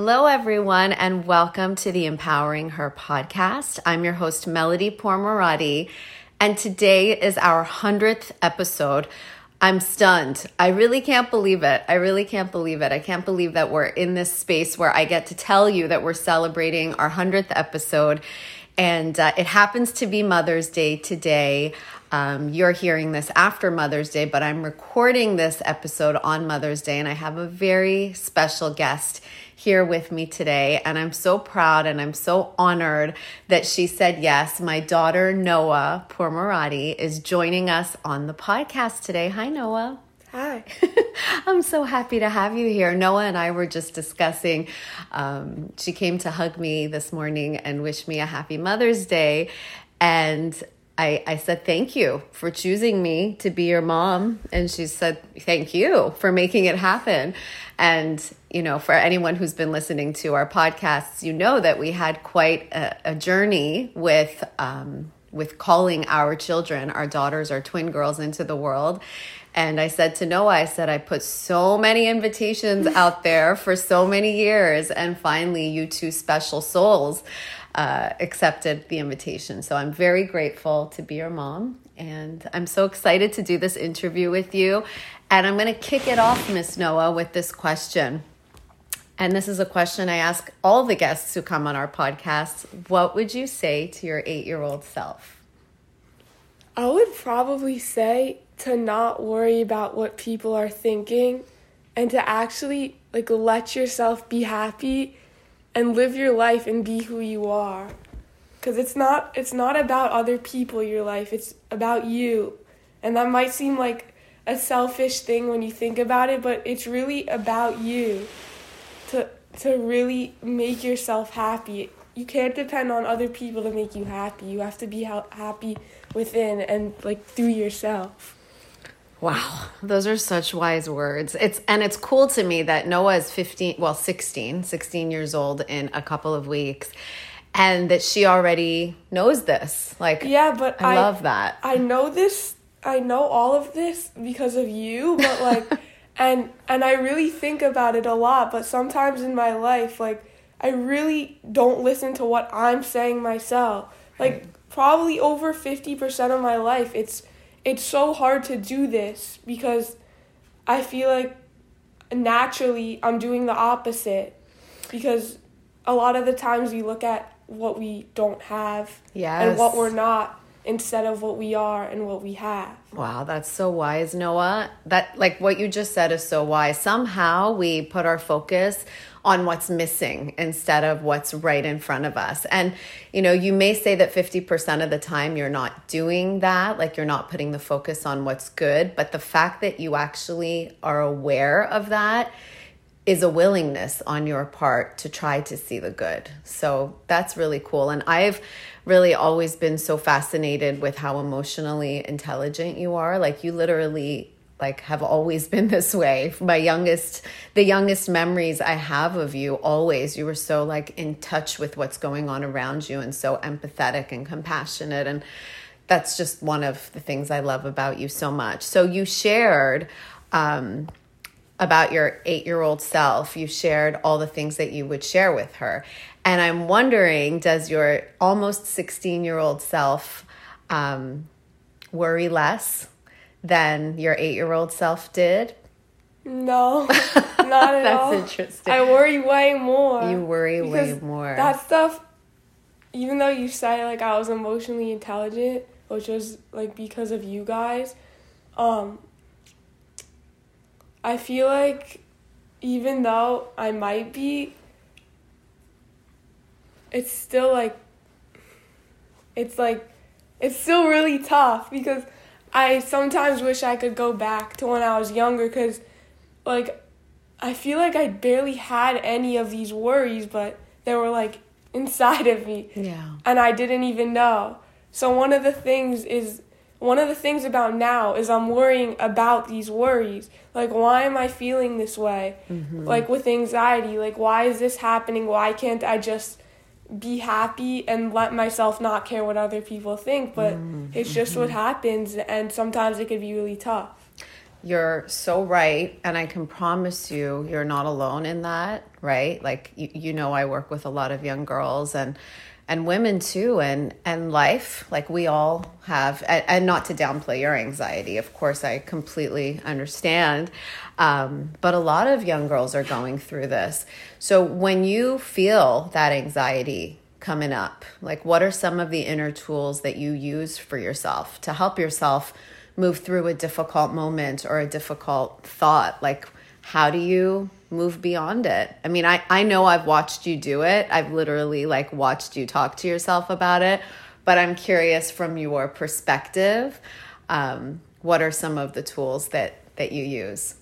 Hello, everyone, and welcome to the Empowering Her podcast. I'm your host, Melody Pourmoradi, and today is our 100th episode. I'm stunned. I really can't believe it. I really can't believe it. I can't believe that we're in this space where I get to tell you that we're celebrating our 100th episode. And uh, it happens to be Mother's Day today. Um, you're hearing this after Mother's Day, but I'm recording this episode on Mother's Day, and I have a very special guest here with me today. And I'm so proud and I'm so honored that she said yes. My daughter, Noah Pourmoradi, is joining us on the podcast today. Hi, Noah. Hi. I'm so happy to have you here. Noah and I were just discussing. Um, she came to hug me this morning and wish me a happy Mother's Day. And I, I said, Thank you for choosing me to be your mom. And she said, Thank you for making it happen. And, you know, for anyone who's been listening to our podcasts, you know that we had quite a, a journey with, um, with calling our children, our daughters, our twin girls into the world. And I said to Noah, I said, I put so many invitations out there for so many years. And finally, you two special souls uh, accepted the invitation. So I'm very grateful to be your mom. And I'm so excited to do this interview with you. And I'm going to kick it off, Miss Noah, with this question. And this is a question I ask all the guests who come on our podcast. What would you say to your eight year old self? I would probably say to not worry about what people are thinking and to actually like let yourself be happy and live your life and be who you are. Because it's not it's not about other people your life. It's about you. And that might seem like a selfish thing when you think about it but it's really about you to to really make yourself happy. You can't depend on other people to make you happy. You have to be happy within and like through yourself Wow, those are such wise words. It's and it's cool to me that Noah is 15, well 16, 16 years old in a couple of weeks and that she already knows this. Like Yeah, but I, I love that. I know this I know all of this because of you, but like and and I really think about it a lot, but sometimes in my life like I really don't listen to what I'm saying myself. Like probably over 50% of my life it's it's so hard to do this because I feel like naturally I'm doing the opposite because a lot of the times we look at what we don't have yes. and what we're not instead of what we are and what we have. Wow, that's so wise, Noah. That like what you just said is so wise. Somehow we put our focus on what's missing instead of what's right in front of us. And, you know, you may say that 50% of the time you're not doing that, like you're not putting the focus on what's good, but the fact that you actually are aware of that is a willingness on your part to try to see the good. So that's really cool. And I've really always been so fascinated with how emotionally intelligent you are. Like, you literally like have always been this way my youngest the youngest memories i have of you always you were so like in touch with what's going on around you and so empathetic and compassionate and that's just one of the things i love about you so much so you shared um, about your eight year old self you shared all the things that you would share with her and i'm wondering does your almost 16 year old self um, worry less than your eight year old self did? No, not at That's all. That's interesting. I worry way more. You worry way more. That stuff, even though you said like I was emotionally intelligent, which was like because of you guys, um, I feel like even though I might be, it's still like, it's like, it's still really tough because I sometimes wish I could go back to when I was younger because, like, I feel like I barely had any of these worries, but they were like inside of me. Yeah. And I didn't even know. So, one of the things is, one of the things about now is I'm worrying about these worries. Like, why am I feeling this way? Mm-hmm. Like, with anxiety, like, why is this happening? Why can't I just be happy and let myself not care what other people think but mm-hmm. it's just what happens and sometimes it can be really tough you're so right. And I can promise you, you're not alone in that, right? Like, you, you know, I work with a lot of young girls and, and women too and and life like we all have and, and not to downplay your anxiety of course i completely understand um, but a lot of young girls are going through this. So when you feel that anxiety coming up like what are some of the inner tools that you use for yourself to help yourself move through a difficult moment or a difficult thought? Like how do you move beyond it. I mean, I, I know I've watched you do it. I've literally like watched you talk to yourself about it, but I'm curious from your perspective, um, what are some of the tools that, that you use?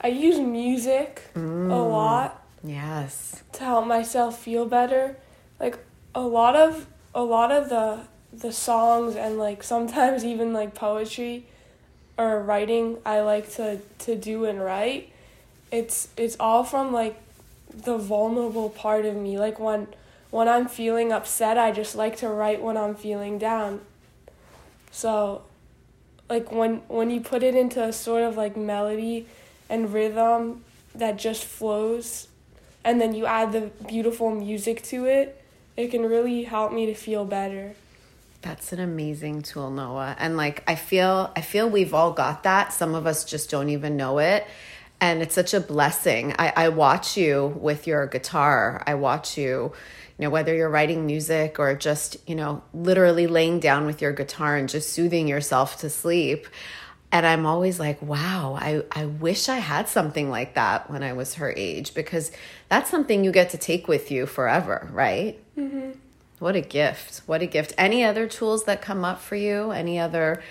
I use music mm, a lot. Yes. To help myself feel better. Like a lot of a lot of the the songs and like sometimes even like poetry or writing I like to to do and write it's it's all from like the vulnerable part of me. Like when when I'm feeling upset, I just like to write when I'm feeling down. So like when when you put it into a sort of like melody and rhythm that just flows and then you add the beautiful music to it, it can really help me to feel better. That's an amazing tool, Noah. And like I feel I feel we've all got that. Some of us just don't even know it and it's such a blessing. I, I watch you with your guitar. I watch you, you know, whether you're writing music or just, you know, literally laying down with your guitar and just soothing yourself to sleep. And I'm always like, wow, I, I wish I had something like that when I was her age because that's something you get to take with you forever, right? Mm-hmm. What a gift. What a gift. Any other tools that come up for you? Any other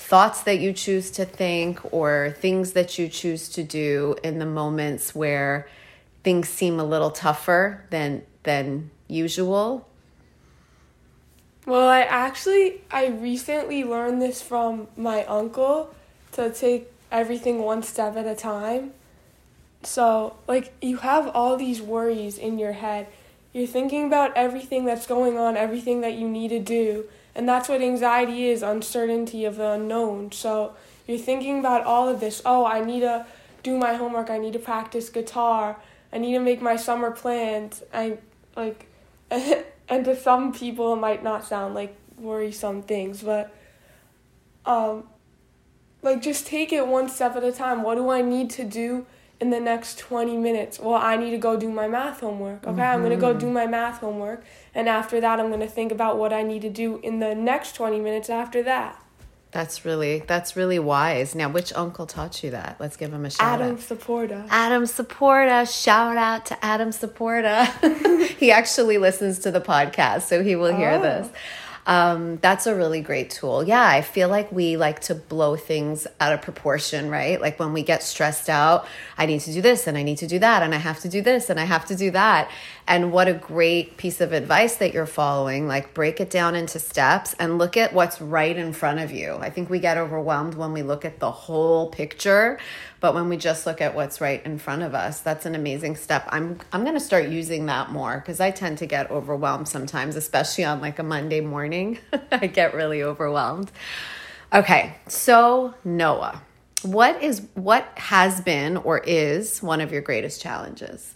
thoughts that you choose to think or things that you choose to do in the moments where things seem a little tougher than than usual? Well i actually i recently learned this from my uncle to take everything one step at a time. So like you have all these worries in your head. You're thinking about everything that's going on everything that you need to do and that's what anxiety is uncertainty of the unknown. So you're thinking about all of this. Oh, I need to do my homework. I need to practice guitar. I need to make my summer plans. I like, and to some people, it might not sound like worrisome things, but um, like just take it one step at a time. What do I need to do in the next 20 minutes? Well, I need to go do my math homework. Okay, mm-hmm. I'm going to go do my math homework. And after that, I'm going to think about what I need to do in the next 20 minutes after that. That's really that's really wise. Now, which uncle taught you that? Let's give him a shout Adam out. Saporta. Adam Saporta. Shout out to Adam Saporta. he actually listens to the podcast, so he will hear oh. this. Um, that's a really great tool. Yeah, I feel like we like to blow things out of proportion, right? Like when we get stressed out, I need to do this and I need to do that and I have to do this and I have to do that. And what a great piece of advice that you're following. Like break it down into steps and look at what's right in front of you. I think we get overwhelmed when we look at the whole picture but when we just look at what's right in front of us, that's an amazing step. I'm I'm going to start using that more because I tend to get overwhelmed sometimes, especially on like a Monday morning. I get really overwhelmed. Okay, so Noah, what is what has been or is one of your greatest challenges?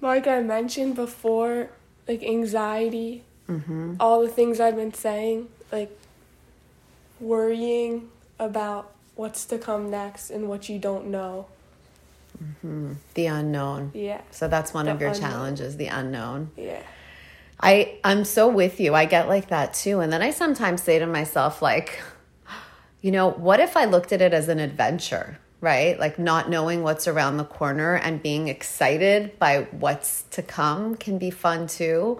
Like I mentioned before, like anxiety, mm-hmm. all the things I've been saying, like worrying about what's to come next and what you don't know. Mm-hmm. The unknown. Yeah. So that's one the of your unknown. challenges, the unknown. Yeah. I I'm so with you. I get like that too. And then I sometimes say to myself like you know, what if I looked at it as an adventure, right? Like not knowing what's around the corner and being excited by what's to come can be fun too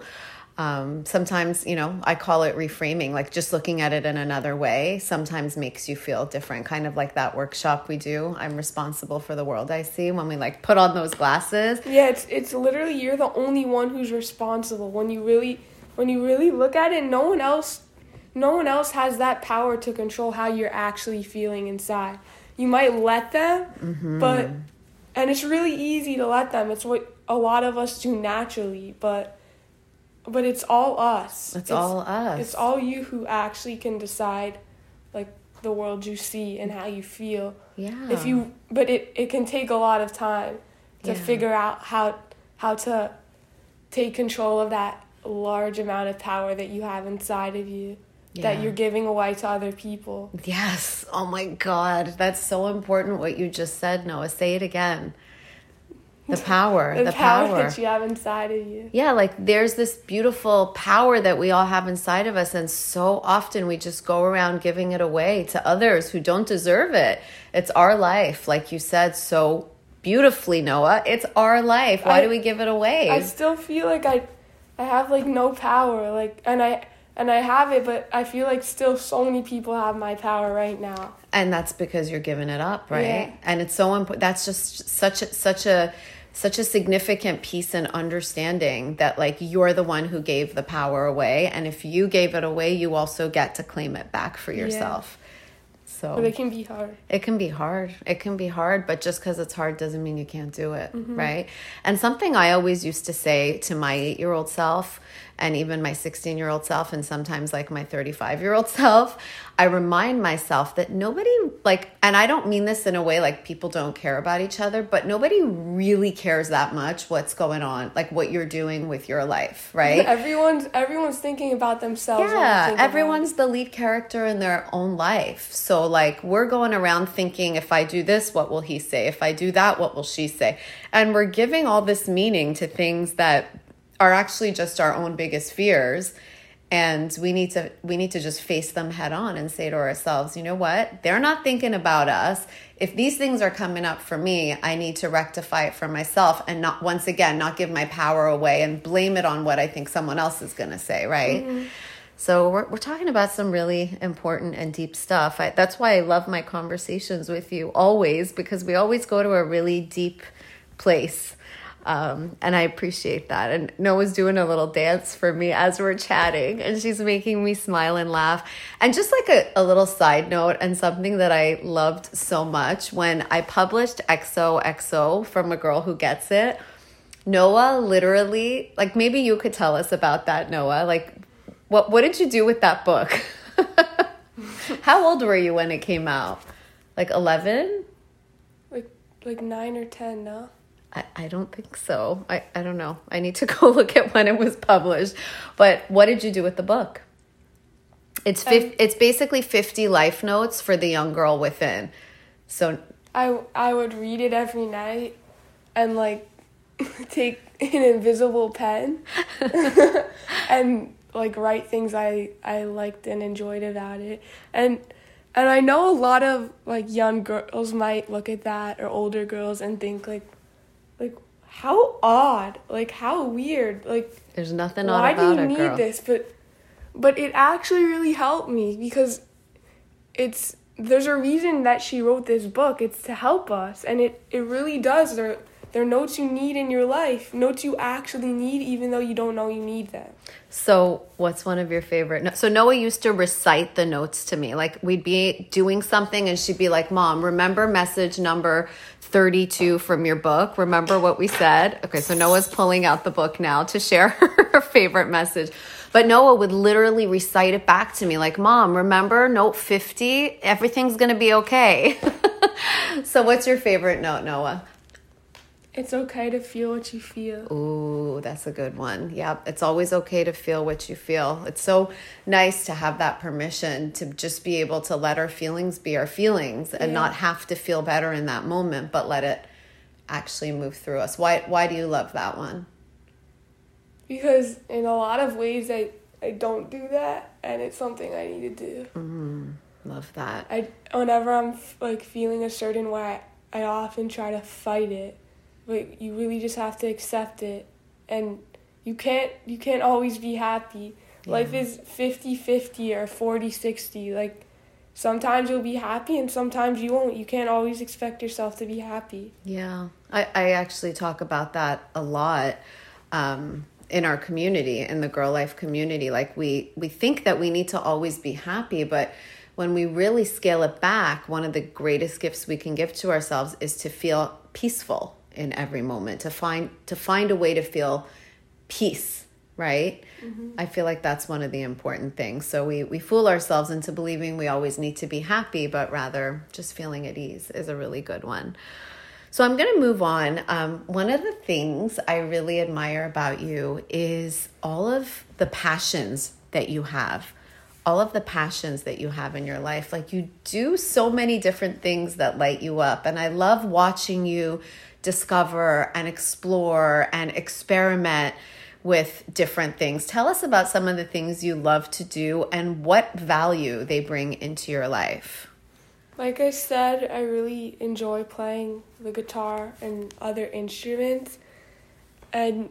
um, sometimes you know i call it reframing like just looking at it in another way sometimes makes you feel different kind of like that workshop we do i'm responsible for the world i see when we like put on those glasses. Yeah it's it's literally you're the only one who's responsible. When you really when you really look at it no one else no one else has that power to control how you're actually feeling inside. You might let them mm-hmm. but and it's really easy to let them. It's what a lot of us do naturally but but it's all us. It's, it's all us. It's all you who actually can decide like the world you see and how you feel. Yeah. If you but it, it can take a lot of time to Yeah. figure out how how to take control of that large amount of power that you have inside of you that you're giving away to other people. Yes. Oh my God. That's so important what you just said, Noah. Say it again. The power. The, the, power, power. that you have inside of you. Yeah, like there's this beautiful power that we all have inside of us. And so often we just go around giving it away to others who don't deserve it. It's our life, like you said so beautifully, Noah. It's our life. Why I- do we give it away? I still feel like I I have like no power like and I and I have it but I feel like still so many people have my power right now. and that's because you're giving it up right Yeah. and it's so important that's just such a such a such a significant piece in understanding that like you're the one who gave the power away and if you gave it away you also get to claim it back for yourself so But it can be hard. it can be hard. It can be hard, but just because it's hard doesn't mean you can't do it, Mm-hmm. right? And something I always used to say to my eight year old self, and even my 16 year old self, and sometimes like my 35 year old self, I remind myself that nobody, like, and I don't mean this in a way like people don't care about each other, but nobody really cares that much what's going on, like what you're doing with your life, right? Everyone's everyone's thinking about themselves. Yeah, think about everyone's the lead character in their own life. So, like, we're going around thinking, if I do this, what will he say? If I do that, what will she say? And we're giving all this meaning to things that are actually just our own biggest fears. And we need to we need to just face them head on and say to ourselves, you know what? They're not thinking about us. If these things are coming up for me, I need to rectify it for myself and not once again not give my power away and blame it on what I think someone else is going to say, right? Mm-hmm. So we're, we're talking about some really important and deep stuff. I, that's why I love my conversations with you always because we always go to a really deep place. Um, and I appreciate that. And Noah's doing a little dance for me as we're chatting, and she's making me smile and laugh. And just like a, a little side note, and something that I loved so much when I published XOXO from a girl who gets it, Noah literally, like maybe you could tell us about that, Noah. Like, what what did you do with that book? How old were you when it came out? Like eleven? like like nine or ten, no? I, I don't think so. I, I don't know. I need to go look at when it was published. But what did you do with the book? It's um, fif- it's basically 50 life notes for the young girl within. So I I would read it every night and like take an invisible pen and like write things I I liked and enjoyed about it. And and I know a lot of like young girls might look at that or older girls and think like like how odd, like how weird, like there's nothing why odd do about you it, need girl. this? But but it actually really helped me because it's there's a reason that she wrote this book. It's to help us, and it it really does. They're they're notes you need in your life, notes you actually need, even though you don't know you need them. So, what's one of your favorite? no- So Noah used to recite the notes to me. Like we'd be doing something, and she'd be like, "Mom, remember message number thirty-two from your book? Remember what we said?" Okay, so Noah's pulling out the book now to share her favorite message. But Noah would literally recite it back to me, like, "Mom, remember note fifty? Everything's gonna be okay." so, what's your favorite note, Noah? It's okay to feel what you feel. Ooh, that's a good one. Yeah, it's always okay to feel what you feel. It's so nice to have that permission to just be able to let our feelings be our feelings and Yeah. not have to feel better in that moment, but let it actually move through us. Why why do you love that one? Because in a lot of ways, I I don't do that, and it's something I need to do. Mm-hmm. Love that. I whenever I'm like feeling a certain way, I often try to fight it, but you really just have to accept it, and you can't you can't always be happy. Life is 50-50 or 40-60. Like sometimes you'll be happy and sometimes you won't. You can't always expect yourself to be happy. Yeah, I, I actually talk about that a lot um, in our community, in the girl life community. Like we we think that we need to always be happy, but when we really scale it back, one of the greatest gifts we can give to ourselves is to feel peaceful in every moment. To find to find a way to feel peace right? Mm-hmm. I feel like that's one of the important things. So we, we fool ourselves into believing we always need to be happy, but rather just feeling at ease is a really good one. So I'm going to move on. Um, one of the things I really admire about you is all of the passions that you have. All of the passions that you have in your life. Like you do so many different things that light you up. And I love watching you discover and explore and experiment with different things. Tell us about some of the things you love to do and what value they bring into your life. Like I said, I really enjoy playing the guitar and other instruments. And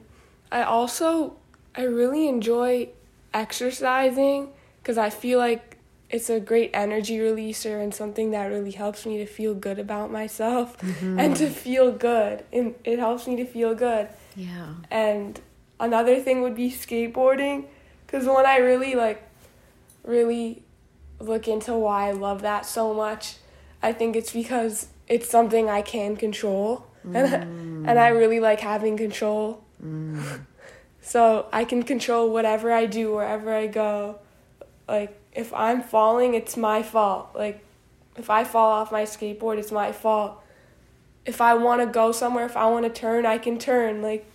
I also I really enjoy exercising because I feel like it's a great energy releaser and something that really helps me to feel good about myself mm-hmm. and to feel good. And it helps me to feel good. Yeah. And another thing would be skateboarding because when I really like really look into why I love that so much, I think it's because it's something I can control mm. and and I really like having control. Mm. so I can control whatever I do wherever I go. Like if I'm falling, it's my fault. Like if I fall off my skateboard, it's my fault. If I want to go somewhere, if I want to turn, I can turn. Like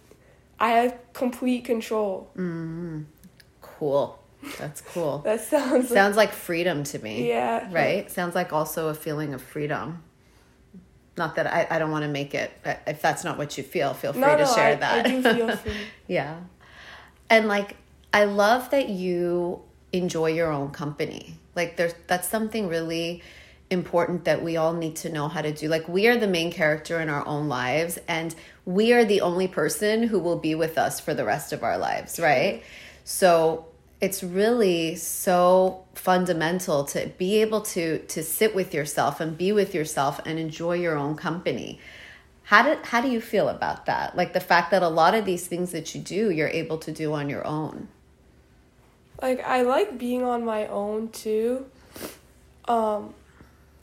I have complete control. Mm, cool. That's cool. that sounds sounds like, like freedom to me. Yeah. Right. Sounds like also a feeling of freedom. Not that I, I don't want to make it. If that's not what you feel, feel free no, to no, share I, that. I do feel free. yeah. And like, I love that you enjoy your own company. Like, there's that's something really important that we all need to know how to do. Like, we are the main character in our own lives, and we are the only person who will be with us for the rest of our lives, right? So, it's really so fundamental to be able to to sit with yourself and be with yourself and enjoy your own company how do how do you feel about that like the fact that a lot of these things that you do you're able to do on your own like i like being on my own too. Um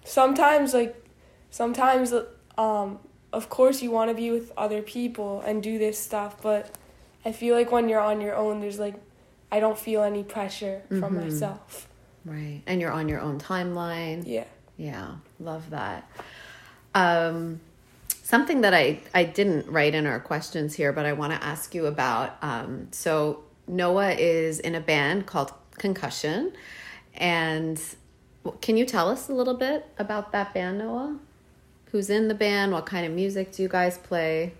sometimes like sometimes um of course you want to be with other people and do this stuff but i feel like when you're on your own there's like i don't feel any pressure mm-hmm. from myself. Right. And you're on your own timeline. Yeah. Yeah. Love that. Um something that i i didn't write in our questions here but i want to ask you about um so noah is in a band called concussion and can you tell us a little bit about that band, Noah? Who's in the band? What kind of music do you guys play?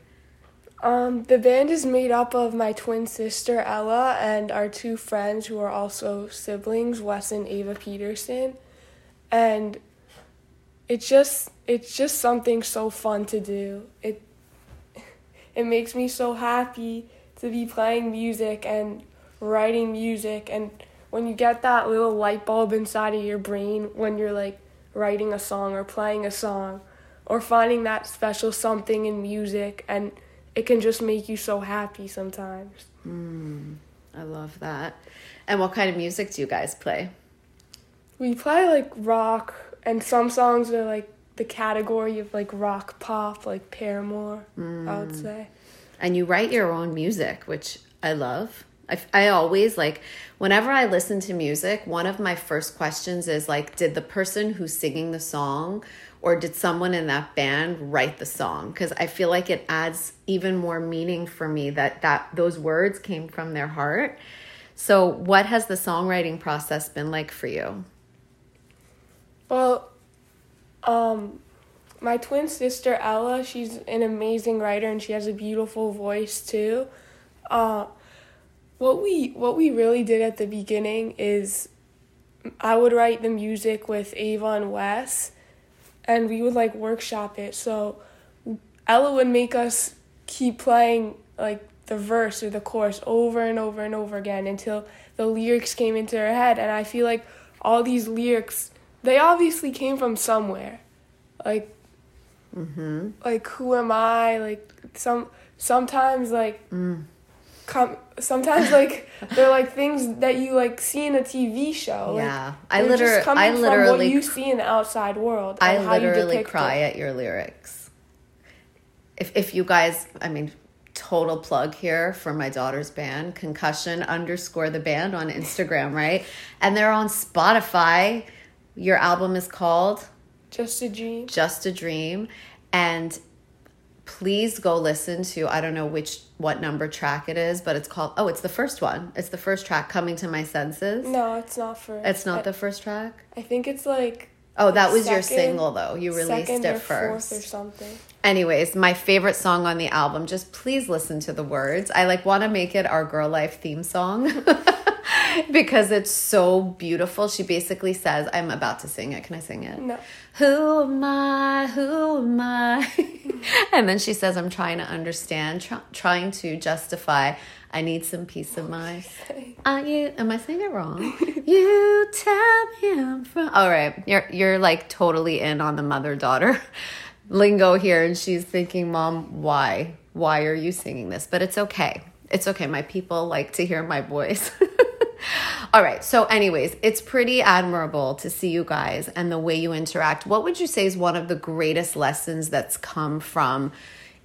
Um, the band is made up of my twin sister Ella and our two friends who are also siblings, Wes and Ava Peterson. And it's just it's just something so fun to do. It it makes me so happy to be playing music and writing music and when you get that little light bulb inside of your brain when you're like writing a song or playing a song or finding that special something in music and it can just make you so happy sometimes. Mm, I love that. And what kind of music do you guys play? We play like rock and some songs are like the category of like rock pop like Paramore, mm. I would mm. say. And you write your own music, which I love. I, I always like whenever I listen to music, one of my first questions is like, did the person who's singing the song or did someone in that band write the song? Because I feel like it adds even more meaning for me that that those words came from their heart. So, what has the songwriting process been like for you? Well, um, my twin sister Ella, she's an amazing writer and she has a beautiful voice too. Uh, what we what we really did at the beginning is I would write the music with Ava and Wes and we would like workshop it. So Ella would make us keep playing like the verse or the chorus over and over and over again until the lyrics came into her head and I feel like all these lyrics they obviously came from somewhere. Like mm-hmm. like who am I? Like some sometimes like mm come sometimes like they're like things that you like see in a TV show. Yeah, like, I literally, I literally, from what you see in the outside world. I literally cry it. at your lyrics. If if you guys, I mean, total plug here for my daughter's band, concussion underscore the band on Instagram, right? And they're on Spotify. Your album is called Just a dream. Just a Dream. And please go listen to I don't know which what number track it is, but it's called oh, it's the first one. It's the first track, Coming to My Senses. No, it's not for. It's not I, the first track? I think it's like. Oh, that was your single though. You released second it first. Fourth or something. Anyways, my favorite song on the album, just please listen to the words. I like want to make it our girl life theme song because it's so beautiful. She basically says, I'm about to sing it. Can I sing it? No. Who am I? Who am I? and then she says, I'm trying to understand, tr- trying to justify. I need some peace of mind. Are you? Am I saying it wrong? you tell me I'm from. All right, you're you're like totally in on the mother daughter lingo here, and she's thinking, "Mom, why? Why are you singing this?" But it's okay. It's okay. My people like to hear my voice. All right. So, anyways, it's pretty admirable to see you guys and the way you interact. What would you say is one of the greatest lessons that's come from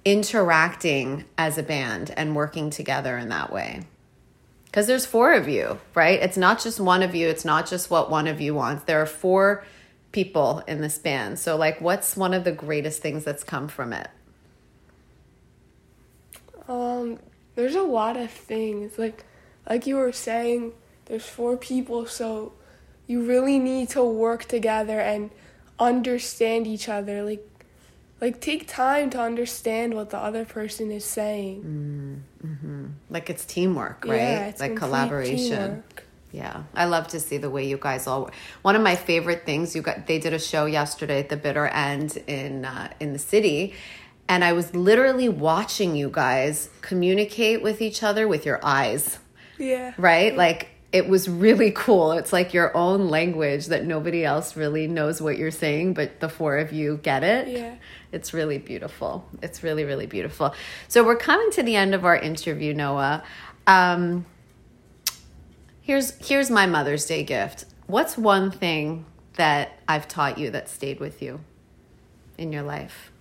interacting as a band and working together in that way? Because there's four of you, right? It's not just one of you, it's not just what one of you wants. There are four people in this band. So, like, what's one of the greatest things that's come from it? Um, there's a lot of things like, like you were saying. There's four people, so you really need to work together and understand each other. Like, like take time to understand what the other person is saying. Like, it's teamwork, right? Yeah, it's like collaboration. teamwork. Yeah, I love to see the way you guys all. One of my favorite things you got. They did a show yesterday at the Bitter End in uh, in the city, and I was literally watching you guys communicate with each other with your eyes. Yeah. Right, like it was really cool. It's like your own language that nobody else really knows what you're saying, but the four of you get it. Yeah. It's really beautiful. It's really, really beautiful. So we're coming to the end of our interview, Noah. Um, here's here's my Mother's Day gift. What's one thing that I've taught you that stayed with you in your life?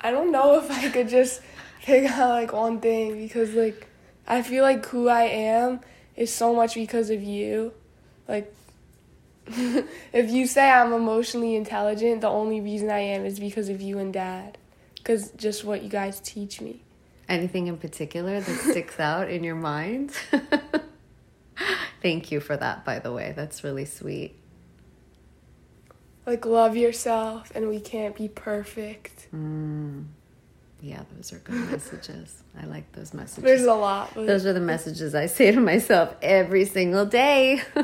I don't know if I could just pick out like one thing because like I feel like who I am is so much because of you. Like if you say I'm emotionally intelligent, the only reason I am is because of you and dad. Cuz just what you guys teach me. Anything in particular that sticks out in your mind? Thank you for that, by the way. That's really sweet. Like love yourself and we can't be perfect. Mm. Yeah, those are good messages. I like those messages. There's a lot. Those are the messages I say to myself every single day.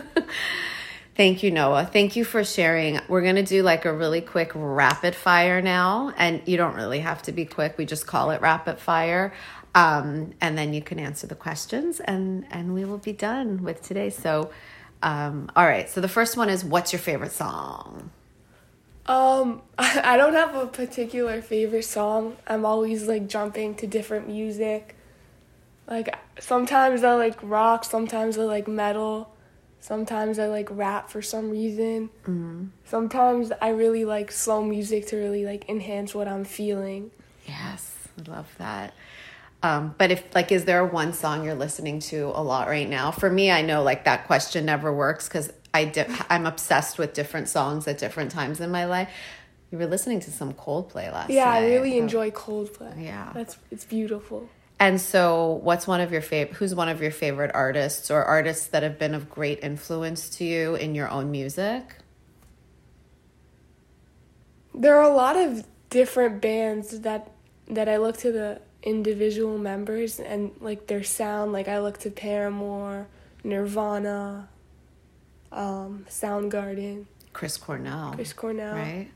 Thank you, Noah. Thank you for sharing. We're going to do like a really quick rapid fire now. And you don't really have to be quick. We just call it rapid fire. Um, and then you can answer the questions and, and we will be done with today. So, um, all right. So the first one is what's your favorite song? Um, I don't have a particular favorite song. I'm always like jumping to different music. Like sometimes I like rock, sometimes I like metal, sometimes I like rap for some reason. Mm-hmm. Sometimes I really like slow music to really like enhance what I'm feeling. Yes, I love that. Um, but if like, is there one song you're listening to a lot right now? For me, I know like that question never works because I di- I'm obsessed with different songs at different times in my life. You were listening to some Coldplay last Yeah, night. I really Oh. enjoy Coldplay. Yeah. That's it's beautiful. And so, what's one of your favorite? Who's one of your favorite artists or artists that have been of great influence to you in your own music? There are a lot of different bands that that I look to the individual members and like their sound. Like I look to Paramore, Nirvana, um, Soundgarden, Chris Cornell. Chris Cornell. Right?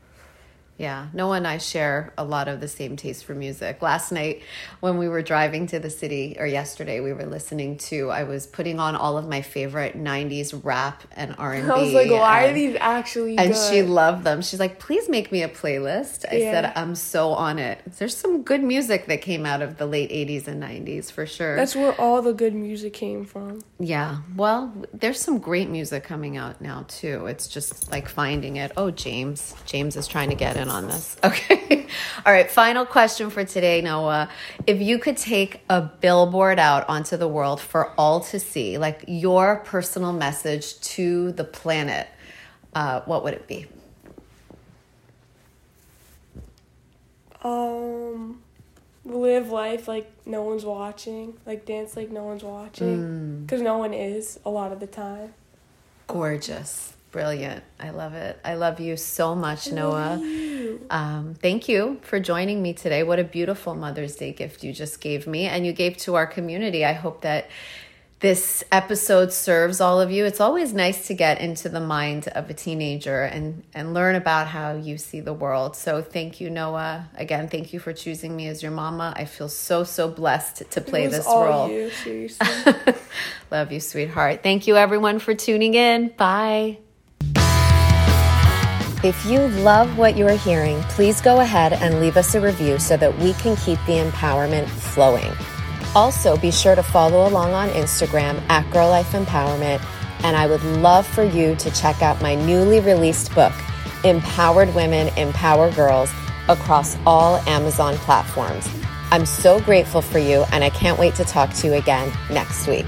Yeah, Noah and I share a lot of the same taste for music. Last night, when we were driving to the city, or yesterday, we were listening to. I was putting on all of my favorite '90s rap and R and B. I was like, why are these actually And good? she loved them. She's like, please make me a playlist. I Yeah. said, I'm so on it. There's some good music that came out of the late 80s and 90s for sure. That's where all the good music came from. Yeah. Well, there's some great music coming out now too. It's just like finding it. Oh, James. James is trying to get in on this. Okay. All right, final question for today, Noah. If you could take a billboard out onto the world for all to see, like your personal message to the planet, uh, what would it be? Um, live life like no one's watching, like dance like no one's watching, because no one is a lot of the time. Gorgeous. Brilliant. I love it. I love you so much, Noah. Um, thank you for joining me today. What a beautiful Mother's Day gift you just gave me and you gave to our community. I hope that this episode serves all of you. It's always nice to get into the mind of a teenager and, and learn about how you see the world. So thank you, Noah. Again, thank you for choosing me as your mama. I feel so, so blessed to play this role. you. Love you, sweetheart. Thank you, everyone, for tuning in. Bye. If you love what you are hearing, please go ahead and leave us a review so that we can keep the empowerment flowing. Also, be sure to follow along on Instagram at Girl Life Empowerment. And I would love for you to check out my newly released book, Empowered Women Empower Girls, across all Amazon platforms. I'm so grateful for you, and I can't wait to talk to you again next week.